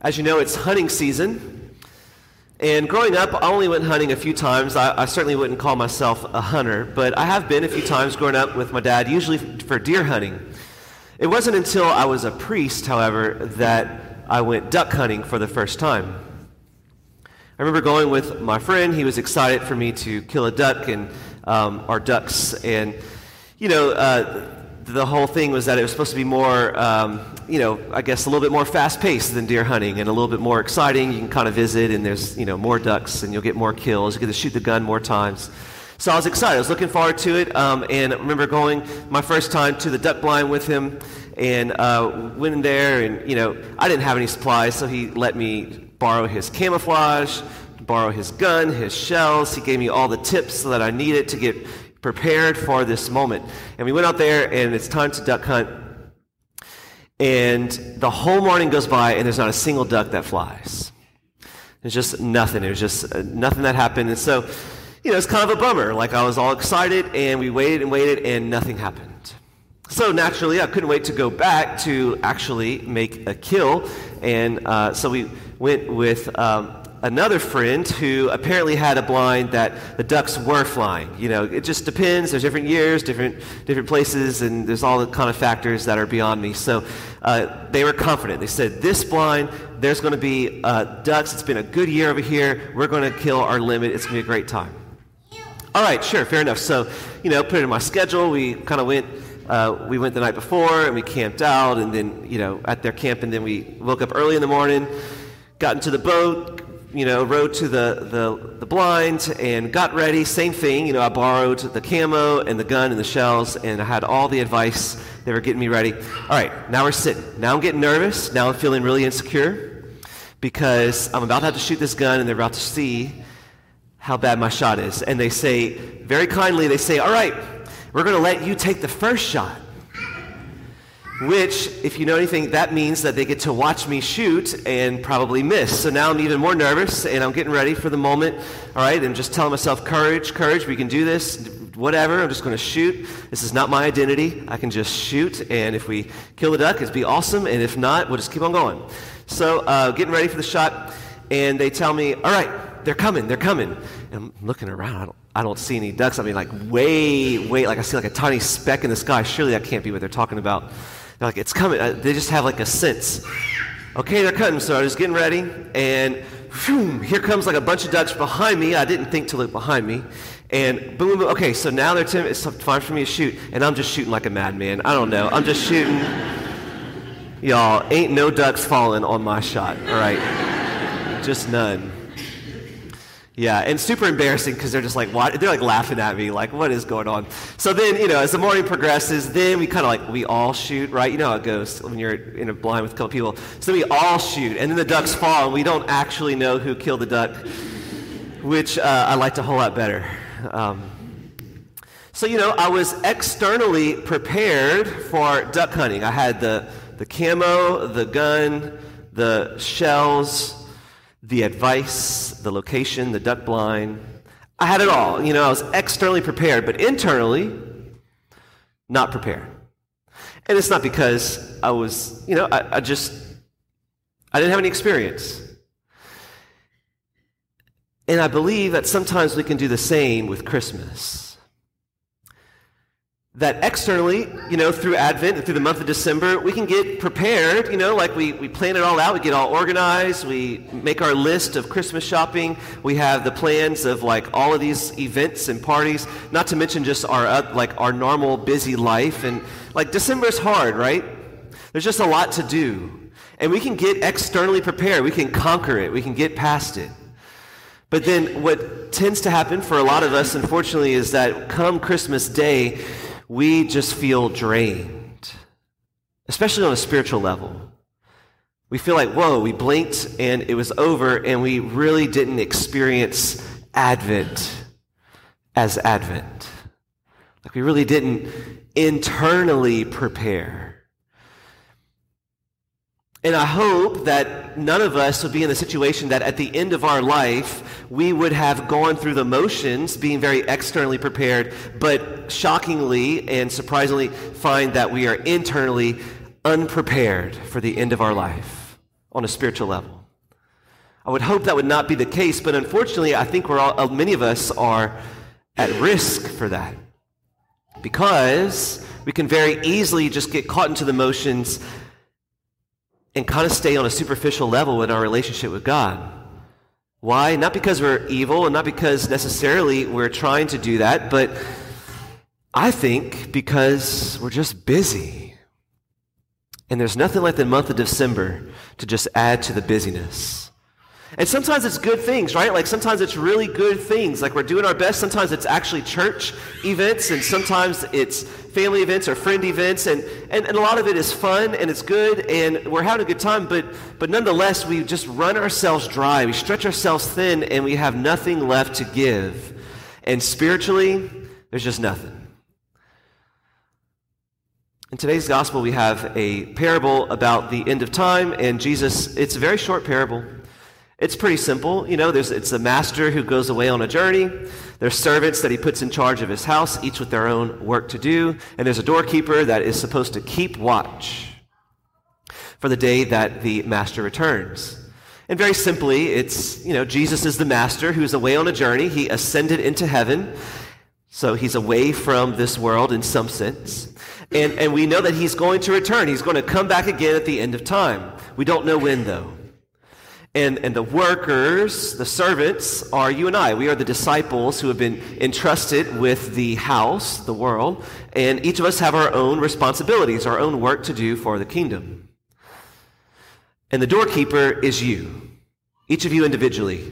As you know, it's hunting season. And growing up, I only went hunting a few times. I, I, certainly wouldn't call myself a hunter, but I have been a few times growing up with my dad, usually for deer hunting. It wasn't until I was a priest, however, that I went duck hunting for the first time. I remember going with my friend. He was excited for me to kill a duck and um, our ducks. And, you know, uh, the whole thing was that it was supposed to be more, um, you know, I guess a little bit more fast paced than deer hunting and a little bit more exciting. You can kind of visit and there's, you know, more ducks and you'll get more kills. You get to shoot the gun more times. So I was excited. I was looking forward to it. Um, and I remember going my first time to the duck blind with him and uh, went in there and, you know, I didn't have any supplies, so he let me borrow his camouflage, borrow his gun, his shells. He gave me all the tips that I needed to get prepared for this moment. And we went out there, and it's time to duck hunt. And the whole morning goes by, and there's not a single duck that flies. There's just nothing. There's just uh, nothing that happened. And so, you know, it's kind of a bummer. Like I was all excited, and we waited and waited, and nothing happened. So naturally, I couldn't wait to go back to actually make a kill. And uh, so we went with um, another friend who apparently had a blind that the ducks were flying. You know, it just depends. There's different years, different different places, and there's all the kind of factors that are beyond me. So uh, they were confident. They said, "This blind, there's going to be uh, ducks. It's been a good year over here. We're going to kill our limit. It's going to be a great time." All right, sure, fair enough. So, you know, put it in my schedule. We kind of went. Uh, we went the night before and we camped out, and then you know at their camp, and then we woke up early in the morning, got into the boat, you know, rode to the, the, the blind and got ready. Same thing, you know, I borrowed the camo and the gun and the shells, and I had all the advice. They were getting me ready. All right, now we're sitting. Now I'm getting nervous. Now I'm feeling really insecure because I'm about to have to shoot this gun, and they're about to see how bad my shot is. And they say, very kindly, they say, all right, we're going to let you take the first shot. Which, if you know anything, that means that they get to watch me shoot and probably miss. So now I'm even more nervous and I'm getting ready for the moment. All right, and just telling myself, courage, courage, we can do this, whatever. I'm just going to shoot. This is not my identity. I can just shoot. And if we kill the duck, it'd be awesome. And if not, we'll just keep on going. So, uh, getting ready for the shot. And they tell me, all right, they're coming, they're coming. And I'm looking around. I don't, I don't see any ducks. I mean, like, way, way, like I see like a tiny speck in the sky. Surely that can't be what they're talking about. They're like, it's coming. Uh, they just have like a sense. Okay, they're coming. So I was getting ready, and whew, here comes like a bunch of ducks behind me. I didn't think to look behind me. And boom, boom, Okay, so now they're it's time for me to shoot, and I'm just shooting like a madman. I don't know. I'm just shooting. Y'all, ain't no ducks falling on my shot, all right? Just none. Yeah, and super embarrassing because they're just like, what? They're like laughing at me, like, what is going on? So then, you know, as the morning progresses, then we kind of like, we all shoot, right? You know how it goes when you're in a blind with a couple people. So we all shoot, and then the ducks fall, and we don't actually know who killed the duck, which uh, I liked a whole lot better. Um, so, you know, I was externally prepared for duck hunting. I had the, the camo, the gun, the shells, the advice, the location, the duck blind. I had it all. You know, I was externally prepared, but internally, not prepared. And it's not because I was, you know, I, I just, I didn't have any experience. And I believe that sometimes we can do the same with Christmas that externally, you know, through Advent and through the month of December, we can get prepared, you know, like we, we plan it all out, we get all organized, we make our list of Christmas shopping, we have the plans of like all of these events and parties, not to mention just our, uh, like our normal busy life. And like December is hard, right? There's just a lot to do. And we can get externally prepared, we can conquer it, we can get past it. But then what tends to happen for a lot of us, unfortunately, is that come Christmas Day, we just feel drained, especially on a spiritual level. We feel like, whoa, we blinked and it was over, and we really didn't experience Advent as Advent. Like we really didn't internally prepare. And I hope that none of us would be in the situation that at the end of our life, we would have gone through the motions, being very externally prepared, but shockingly and surprisingly find that we are internally unprepared for the end of our life. on a spiritual level. I would hope that would not be the case, but unfortunately, I think we're all, uh, many of us are at risk for that because we can very easily just get caught into the motions and kind of stay on a superficial level in our relationship with God. Why? Not because we're evil and not because necessarily we're trying to do that, but I think because we're just busy. And there's nothing like the month of December to just add to the busyness. And sometimes it's good things, right? Like sometimes it's really good things. Like we're doing our best. Sometimes it's actually church events, and sometimes it's family events or friend events. And, and, and a lot of it is fun and it's good, and we're having a good time. But, but nonetheless, we just run ourselves dry. We stretch ourselves thin, and we have nothing left to give. And spiritually, there's just nothing. In today's gospel, we have a parable about the end of time, and Jesus, it's a very short parable. It's pretty simple. You know, there's, it's a master who goes away on a journey. There's servants that he puts in charge of his house, each with their own work to do. And there's a doorkeeper that is supposed to keep watch for the day that the master returns. And very simply, it's, you know, Jesus is the master who's away on a journey. He ascended into heaven. So he's away from this world in some sense. And, and we know that he's going to return. He's going to come back again at the end of time. We don't know when, though. And, and the workers, the servants, are you and I. We are the disciples who have been entrusted with the house, the world, and each of us have our own responsibilities, our own work to do for the kingdom. And the doorkeeper is you, each of you individually.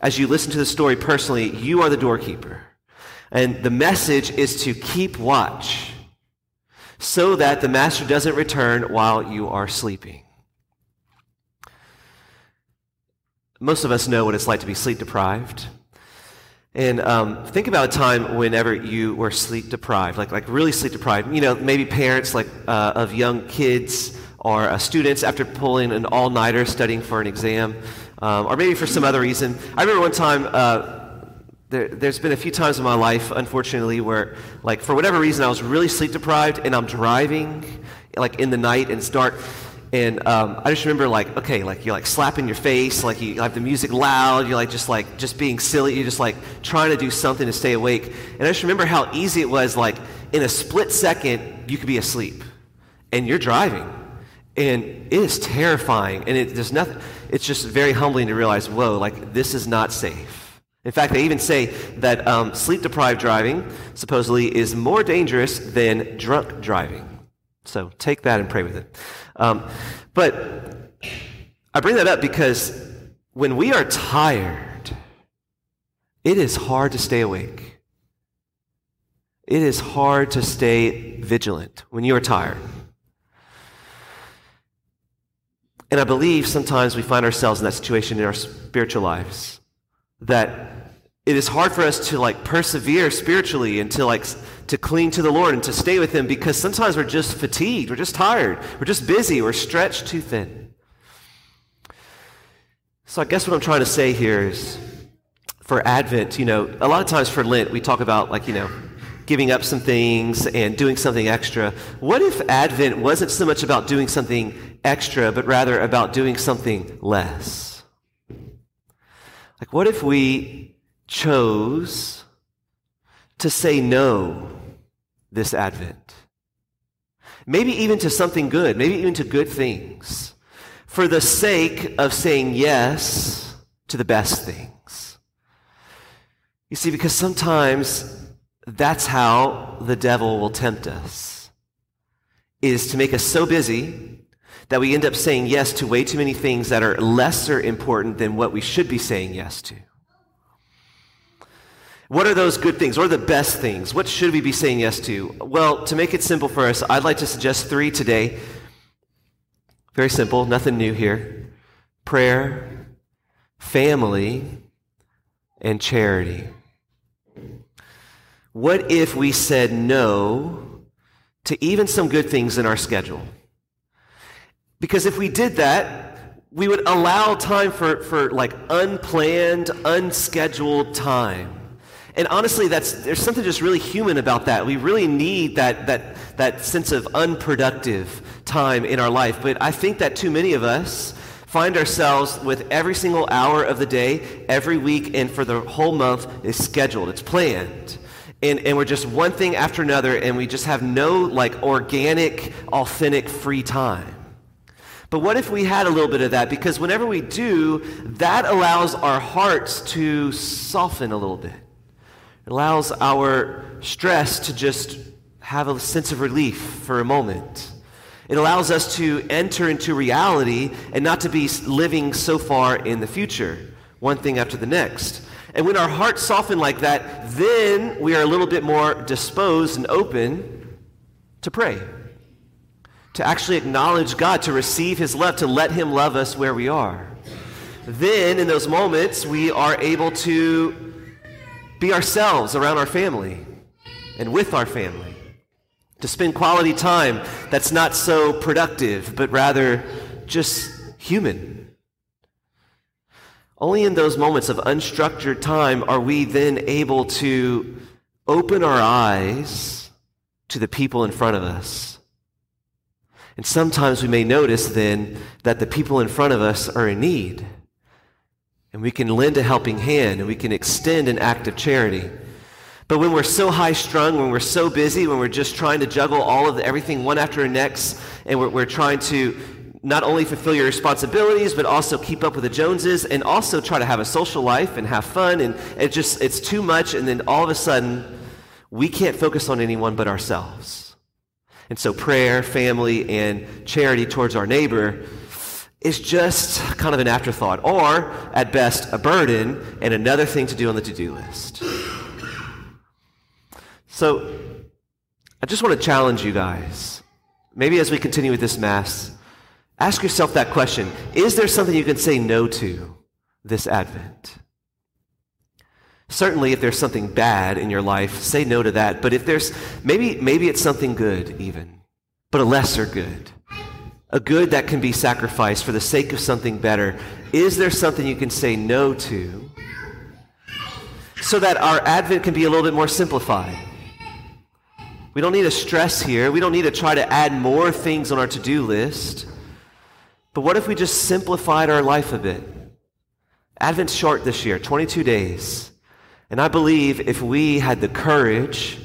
As you listen to the story personally, you are the doorkeeper. And the message is to keep watch so that the master doesn't return while you are sleeping. Most of us know what it's like to be sleep deprived. And um, think about a time whenever you were sleep deprived, like, like really sleep deprived. You know, maybe parents like uh, of young kids or uh, students after pulling an all-nighter studying for an exam, um, or maybe for some other reason. I remember one time, uh, there, has been a few times in my life, unfortunately, where, like, for whatever reason, I was really sleep deprived, and I'm driving, like, in the night, and it's dark, and um, I just remember like, okay, like you're like slapping your face, like you have the music loud, you're like just like just being silly, you're just like trying to do something to stay awake. And I just remember how easy it was, like in a split second, you could be asleep, and you're driving, and it is terrifying, and it, there's nothing. It's just very humbling to realize, whoa, like this is not safe. In fact, they even say that um, sleep deprived driving supposedly is more dangerous than drunk driving. So take that and pray with it. Um, but I bring that up because when we are tired, it is hard to stay awake. It is hard to stay vigilant when you are tired. And I believe sometimes we find ourselves in that situation in our spiritual lives that it is hard for us to like persevere spiritually and to like to cling to the Lord and to stay with Him because sometimes we're just fatigued, we're just tired, we're just busy, we're stretched too thin. So I guess what I'm trying to say here is for Advent, you know, a lot of times for Lent, we talk about like, you know, giving up some things and doing something extra. What if Advent wasn't so much about doing something extra, but rather about doing something less? Like, what if we chose to say no this Advent. Maybe even to something good, maybe even to good things, for the sake of saying yes to the best things. You see, because sometimes that's how the devil will tempt us, is to make us so busy that we end up saying yes to way too many things that are lesser important than what we should be saying yes to. What are those good things? What are the best things? What should we be saying yes to? Well, to make it simple for us, I'd like to suggest three today. Very simple, nothing new here prayer, family, and charity. What if we said no to even some good things in our schedule? Because if we did that, we would allow time for, for like unplanned, unscheduled time. And honestly, that's, there's something just really human about that. We really need that, that, that sense of unproductive time in our life. But I think that too many of us find ourselves with every single hour of the day, every week, and for the whole month is scheduled, it's planned. And, and we're just one thing after another, and we just have no like organic, authentic free time. But what if we had a little bit of that? Because whenever we do, that allows our hearts to soften a little bit. It allows our stress to just have a sense of relief for a moment. It allows us to enter into reality and not to be living so far in the future, one thing after the next. And when our hearts soften like that, then we are a little bit more disposed and open to pray, to actually acknowledge God, to receive His love, to let Him love us where we are. Then, in those moments, we are able to be ourselves around our family and with our family to spend quality time that's not so productive, but rather just human. Only in those moments of unstructured time are we then able to open our eyes to the people in front of us. And sometimes we may notice then that the people in front of us are in need. And we can lend a helping hand and we can extend an act of charity. But when we're so high strung, when we're so busy, when we're just trying to juggle all of the, everything one after the next, and we're, we're trying to not only fulfill your responsibilities, but also keep up with the Joneses, and also try to have a social life and have fun, and it just it's too much, and then all of a sudden, we can't focus on anyone but ourselves. And so, prayer, family, and charity towards our neighbor is just kind of an afterthought, or at best, a burden and another thing to do on the to do list. So, I just want to challenge you guys. Maybe as we continue with this Mass, ask yourself that question Is there something you can say no to this Advent? Certainly, if there's something bad in your life, say no to that. But if there's, maybe, maybe it's something good even, but a lesser good. A good that can be sacrificed for the sake of something better. Is there something you can say no to so that our Advent can be a little bit more simplified? We don't need to stress here. We don't need to try to add more things on our to do list. But what if we just simplified our life a bit? Advent's short this year, 22 days. And I believe if we had the courage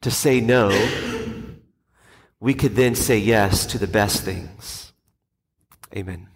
to say no, we could then say yes to the best things. Amen.